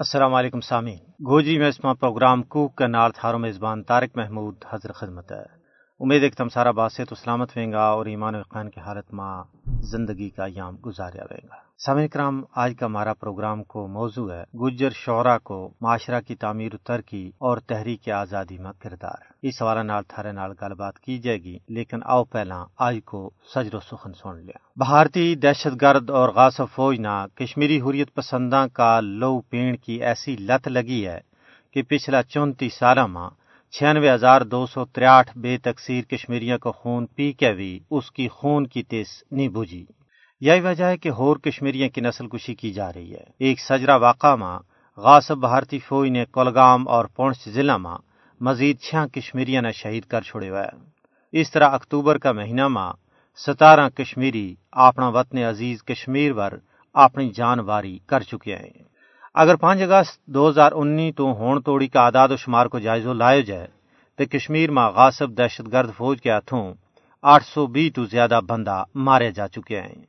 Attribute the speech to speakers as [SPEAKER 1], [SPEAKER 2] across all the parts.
[SPEAKER 1] السلام علیکم سامعین۔ گوجری میں اسما پروگرام کوک کا نار تھارو میزبان طارق محمود حضر خدمت ہے۔ امید ایک تم سارا باسے تو سلامت ہوئیں گا اور ایمان و یقین کی حالت میں زندگی کا ایام گزاریا رہے گا۔ سامع کرام، آج کا ہمارا پروگرام کو موضوع ہے گجر شعرا کو معاشرہ کی تعمیر و ترقی اور تحریک آزادی میں کردار۔ اس حوالے نال، تھارے نال گل بات کی جائے گی، لیکن آؤ پہلا آج کو سجر و سخن سن لیا۔ بھارتی دہشت گرد اور غاصب فوج نہ کشمیری حریت پسنداں کا لو پین کی ایسی لت لگی ہے کہ پچھلا چونتیس سالہ ماں چھیانوے ہزار دو سو تریاٹھ بے تقسیر کشمیریوں کو خون پی کے بھی اس کی خون کی تیس نہیں بجھی۔ یہی وجہ ہے کہ ہور کشمیریوں کی نسل کشی کی جا رہی ہے۔ ایک سجرا واقعہ ماں، غاصب بھارتی فوج نے کولگام اور پونچھ ضلع ماں مزید چھیاں کشمیریوں نے شہید کر چھوڑے ہوئے۔ اس طرح اکتوبر کا مہینہ ماں، ستارہ کشمیری اپنا وطن عزیز کشمیر پر اپنی جان واری کر چکے ہیں۔ اگر پانچ اگست دو ہزار انی تو ہون توڑی کا اعداد و شمار کو جائزہ لایا جائے، تو کشمیر میں غاصب دہشت گرد فوج کے ہاتھوں آٹھ سو بی تو زیادہ بندہ مارے جا چکے ہیں۔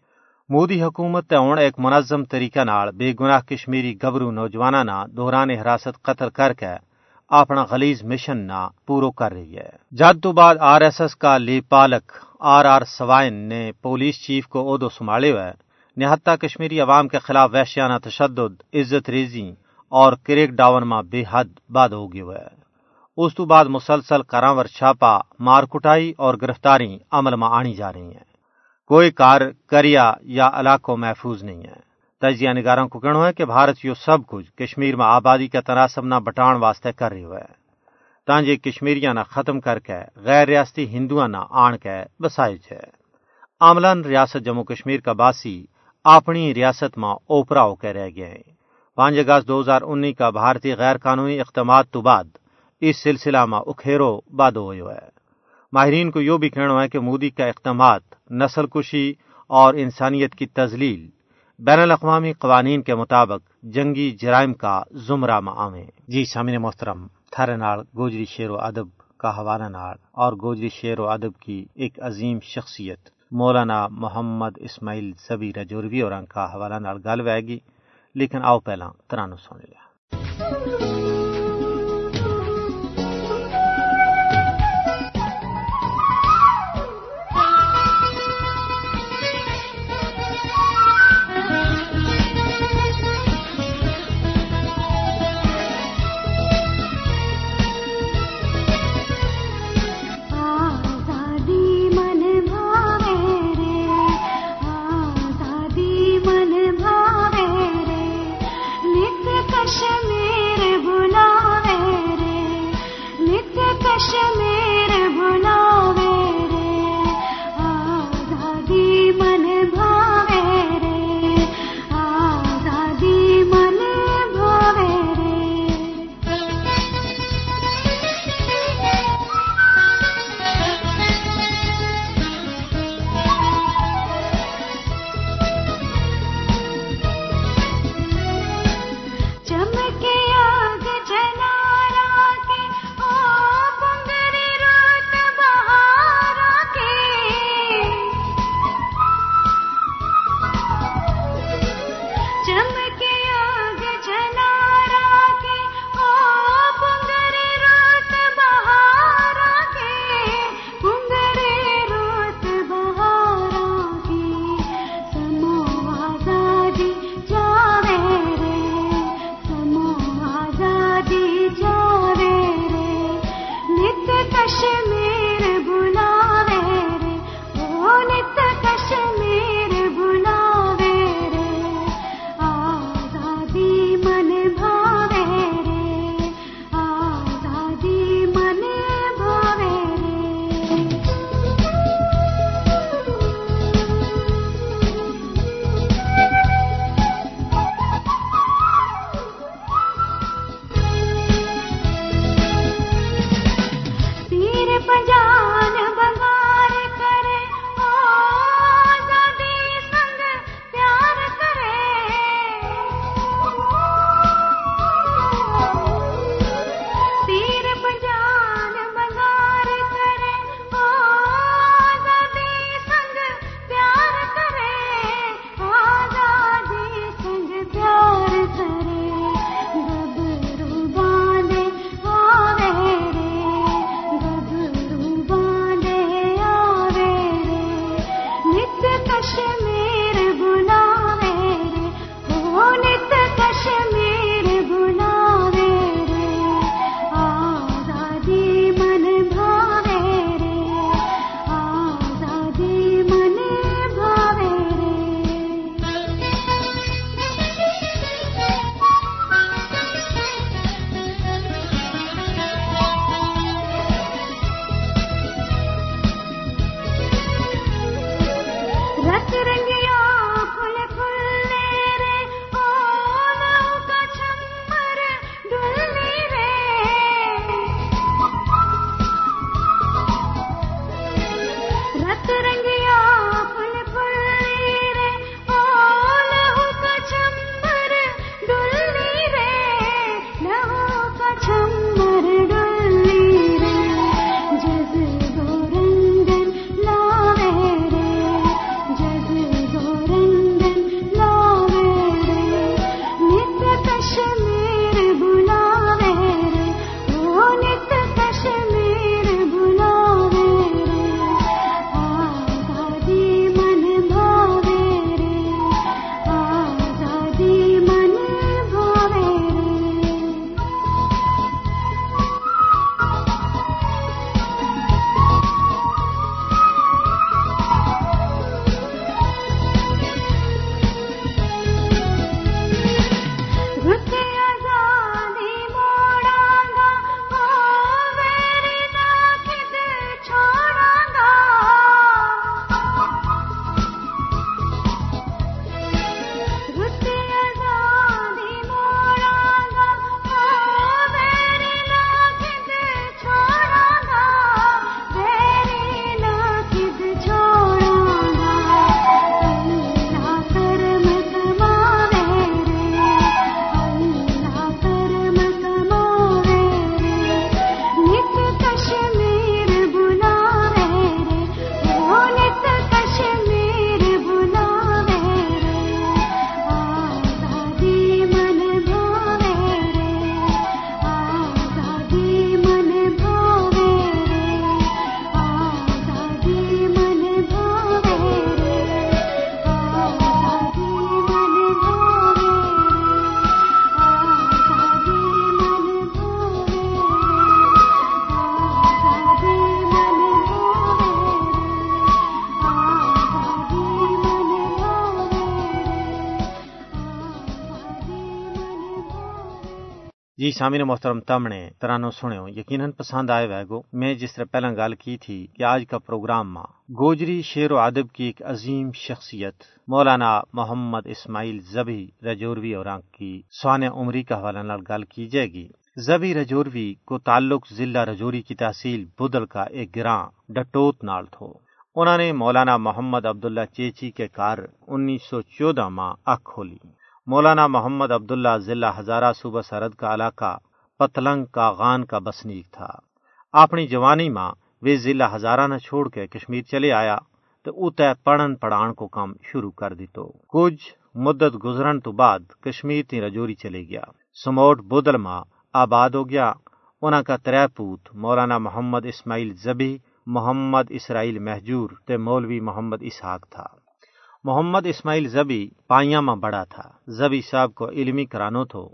[SPEAKER 1] مودی حکومت ہوں ایک منظم طریقہ نال بے گناہ کشمیری گبرو نوجوانوں نہ دوران حراست قتل کر کے اپنا خلیز مشن نہ پورو کر رہی ہے۔ جد تو بعد آر ایس ایس کا لی پالک آر آر سوائن نے پولیس چیف کو عہدو سنبھالے ہوئے نہتا کشمیری عوام کے خلاف وحشیانہ تشدد، عزت ریزی اور کریک ڈاون ماں بے حد باد ہو گیا ہے۔ اس تو بعد مسلسل کراور چھاپا مار کٹائی اور گرفتاری عمل میں آنی جا رہی ہیں۔ کوئی کار، کریا یا علاقوں محفوظ نہیں ہے۔ تجزیہ نگاروں کو کہنا ہے کہ بھارت یہ سب کچھ کشمیر میں آبادی کا تناسب نہ بٹان واسطے کر رہی ہے۔ تانجے کشمیریاں نہ ختم کر کے، غیر ریاستی ہندو نہ آن کے بسائج ہے عملاً ریاست جموں کشمیر کا باسی اپنی ریاست میں اوپرا کے رہ گئے ہیں۔ پانچ اگست دو ہزار انی کا بھارتی غیر قانونی اقدامات تو بعد اس سلسلہ میں اکھیرو باد ہوئے ہے ماہرین کو یہ بھی کہنا ہے کہ مودی کا اقدامات نسل کشی اور انسانیت کی تزلیل بین الاقوامی قوانین کے مطابق جنگی جرائم کا زمرہ میں آمے جی سامنے محترم تھر نال گوجری شیر و ادب کا حوالہ نال اور گوجری شیر و ادب کی ایک عظیم شخصیت مولانا محمد اسماعیل زبی رجوروی اور کا حوالہ نال گل وے گی، لیکن آؤ پہلا ترانو سن لیا۔ چل رنگ جی سامعین محترم تمنے ترانو سنو یقیناً پسند آئے ویگو میں جس طرح پہلا گل کی تھی کہ آج کا پروگرام ماں، گوجری شعر و ادب کی ایک عظیم شخصیت، مولانا محمد اسماعیل زبی رجوروی اور کی سوان عمری کا حوالہ گل کی جائے گی۔ زبی رجوروی کو تعلق ضلع رجوری کی تحصیل بدل کا ایک گراں ڈٹوت نال تھو۔ انہوں نے مولانا محمد عبداللہ چیچی کے کار انیس سو چودہ ماں اک کھولی۔ مولانا محمد عبداللہ ضلع ہزارہ صوبہ سرحد کا علاقہ پتلنگ کا غان کا بسنیک تھا۔ اپنی جوانی ماں وہ ضلع ہزارہ نہ چھوڑ کے کشمیر چلے آیا تو اتنے پڑھن پڑھان کو کام شروع کر دی تو کچھ مدت گزرن تو بعد کشمیر تی رجوری چلے گیا۔ سموٹ بدل ماں آباد ہو گیا۔ انہاں کا ترے پوت مولانا محمد اسماعیل زبی، محمد اسرائیل محجور تے مولوی محمد اسحاق تھا۔ محمد اسماعیل زبی پائیاں ماں بڑا تھا۔ زبی صاحب کو علمی کرانو تھو۔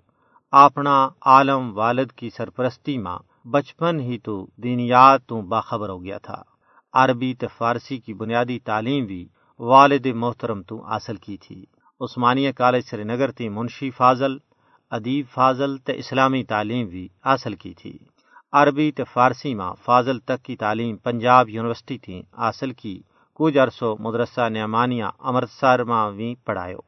[SPEAKER 1] اپنا عالم والد کی سرپرستی ماں بچپن ہی تو دینیات تو باخبر ہو گیا تھا۔ عربی تے فارسی کی بنیادی تعلیم بھی والد محترم تو حاصل کی تھی۔ عثمانیہ کالج سری نگر تھی منشی فاضل، ادیب فاضل تے اسلامی تعلیم بھی حاصل کی تھی۔ عربی تے فارسی ماں فاضل تک کی تعلیم پنجاب یونیورسٹی تھی حاصل کی۔ کچھ عرصوں مدرسہ نعمانیہ امرتسر ماں بھی پڑھایو۔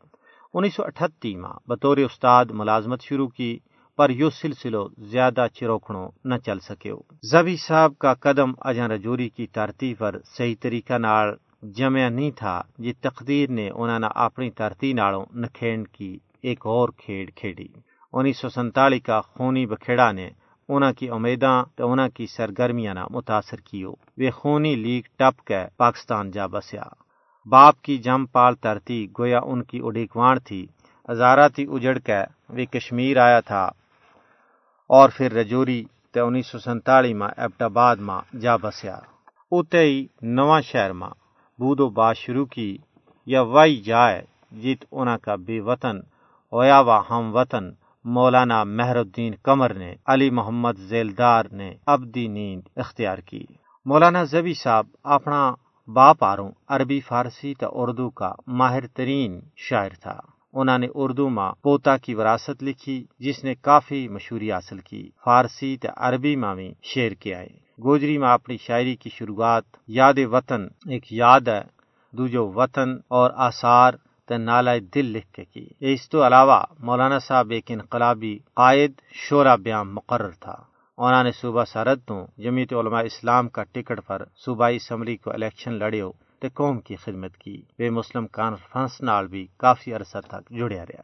[SPEAKER 1] انیس سو اٹھتی ماں بطور استاد ملازمت شروع کی پر یو سلسلو زیادہ چروکھڑوں نہ چل سکے زبی صاحب کا قدم اجان رجوری کی ترتیب پر صحیح طریقہ نال جمع نہیں تھا جی تقدیر نے انہوں نے اپنی ترتی نالوں نکھینڈ کی ایک اور کھیڑ کھیڑی انیس سو سنتالی کا خونی بکھیڑا نے انہاں کی امیداں تو انہاں کی سرگرمیاں نہ متاثر کیو۔ وہ خونی لیگ ٹپ کے پاکستان جا بسیا۔ باپ کی جم پال ترتی گویا ان کی اڈیکوان تھی۔ ہزارہ تھی اجڑ کے وہ کشمیر آیا تھا۔ اور پھر رجوری تے انیس سو سنتالی ماں ایبٹ آباد ماں جا بسیا۔ اتے ہی نواں شہر ماں بودو بات شروع کی۔ یا وائی جائے جیت انہاں کا بے وطن، ہویا وا ہم وطن۔ مولانا مہر الدین قمر نے، علی محمد زیلدار نے ابدی نیند اختیار کی۔ مولانا زبی صاحب، اپنا باپ آروں، عربی، فارسی تا اردو کا ماہر ترین شاعر تھا۔ انہوں نے اردو ماں پوتا کی وراثت لکھی، جس نے کافی مشہوری حاصل کی۔ فارسی تا عربی ماں بھی شعر کے آئے۔ گوجری میں اپنی شاعری کی شروعات یاد وطن، ایک یاد ہے، دوجو وطن اور آثار نالا دل لکھ کے کی۔ اس تو علاوہ مولانا صاحب ایک انقلابی قائد شورا بیام مقرر تھا۔ انہوں نے صوبہ سرحد تو جمیت علماء اسلام کا ٹکٹ پر صوبائی اسمبلی کو الیکشن لڑیو تے قوم کی خدمت کی۔ بے مسلم کانفرنس نال بھی کافی عرصہ تک جڑیا رہا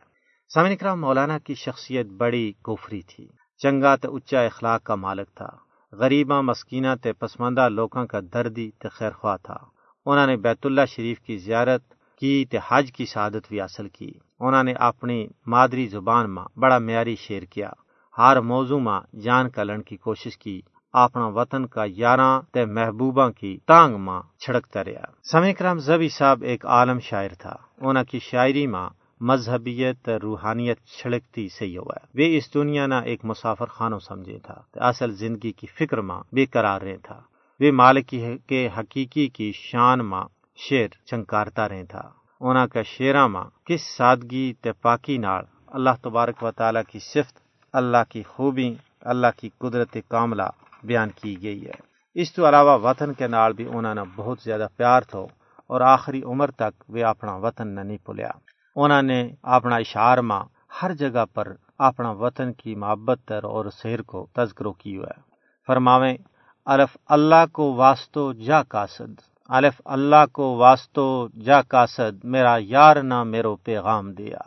[SPEAKER 1] سامن اکرام، مولانا کی شخصیت بڑی کوفری تھی۔ چنگا تے اچا اخلاق کا مالک تھا۔ غریباں مسکینہ تے پسماندہ لوکاں کا دردی تے خیرخواہ تھا۔ انہوں نے بیت اللہ شریف کی زیارت کی تے حج کی سعادت بھی حاصل کی۔ انہوں نے اپنی مادری زبان ماں بڑا معیاری شعر کیا۔ ہر موضوع ماں جان کلن کی کوشش کی۔ اپنا وطن کا یاراں تے محبوبہ کی تانگ ماں چھڑکتا رہا سمی کرام زبی صاحب ایک عالم شاعر تھا۔ انہوں کی شاعری ماں مذہبیت روحانیت چھڑکتی سی ہوا وہ اس دنیا نہ ایک مسافر خانوں سمجھے تھا۔ اصل زندگی کی فکر ماں بے قرار رہے تھا۔ وہ مالک کے حقیقی کی شان ماں شیر چنکارتا رہے تھا۔ انہاں کا شیراں ماں کس سادگی تے پاکی نال اللہ تبارک و تعالی کی صفت، اللہ کی خوبی، اللہ کی قدرت کاملہ بیان کی گئی ہے۔ اس تو علاوہ وطن کے نال بھی انہوں نے بہت زیادہ پیار تھو اور آخری عمر تک وہ اپنا وطن نہ نہیں پلیا انہوں نے اپنا اشعار ماں ہر جگہ پر اپنا وطن کی محبت تر اور سیر کو تذکرو کی ہوا ہے۔ فرماویں، الف اللہ کو واسطو جا کاسد الف، اللہ کو واسطو جا کاسد میرا یار نہ میرو پیغام دیا۔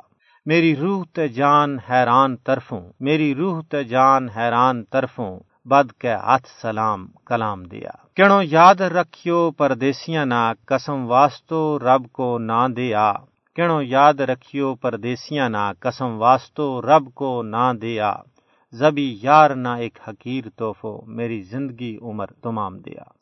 [SPEAKER 1] میری روح تے جان حیران طرفوں، میری روح تے جان حیران طرفوں، بد کے ہاتھ سلام، کلام دیا۔ کہڑو یاد رکھیو پردیسیاں نہ، قسم واسطو رب کو نہ دیا۔ کہڑو یاد رکھیو پردیسیاں نہ، قسم واسطو رب کو نہ دیا۔ زبی یار نہ ایک حقیر توفو میری زندگی عمر تمام دیا۔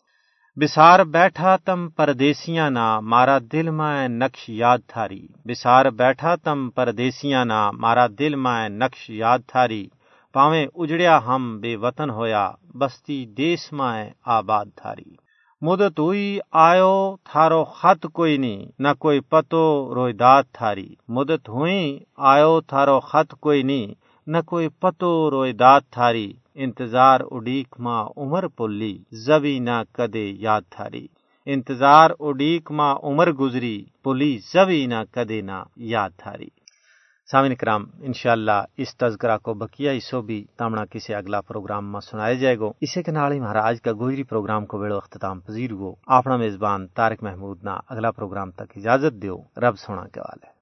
[SPEAKER 1] بسار بیٹھا تم پردیسیاں نا، مارا دل میں نقش یاد تھاری۔ بسار بیٹھا تم پردیسیاں نا، مارا دل میں نقش یاد تھاری۔ پاویں اجڑیا ہم بے وطن ہویا، بستی دیس میں آباد تھاری۔ مدت ہوئی آیو، تھارو خط کوئی نہیں نہ کوئی پتو رویداد تھاری۔ مدت ہوئی آیو، تھارو خط کوئی نہیں نہ کوئی پتو روئے داد تھاری، انتظار اڈیک ماں عمر پلی زبی نہ کدے یاد تھاری۔ انتظار اڈیک ماں عمر گزری پلی زبی نہ کدے نہ یاد تھاری۔ سامن کرام انشاءاللہ اس تذکرہ کو بکیا اسو بھی تامنا کسی اگلا پروگرام میں سنایا جائے گا۔ اسے کے نال ہی مہاراج کا گوجری پروگرام کو بیڑو اختتام پذیر ہو اپنا میزبان تارک محمود نا اگلا پروگرام تک اجازت دیو۔ رب سونا کے والے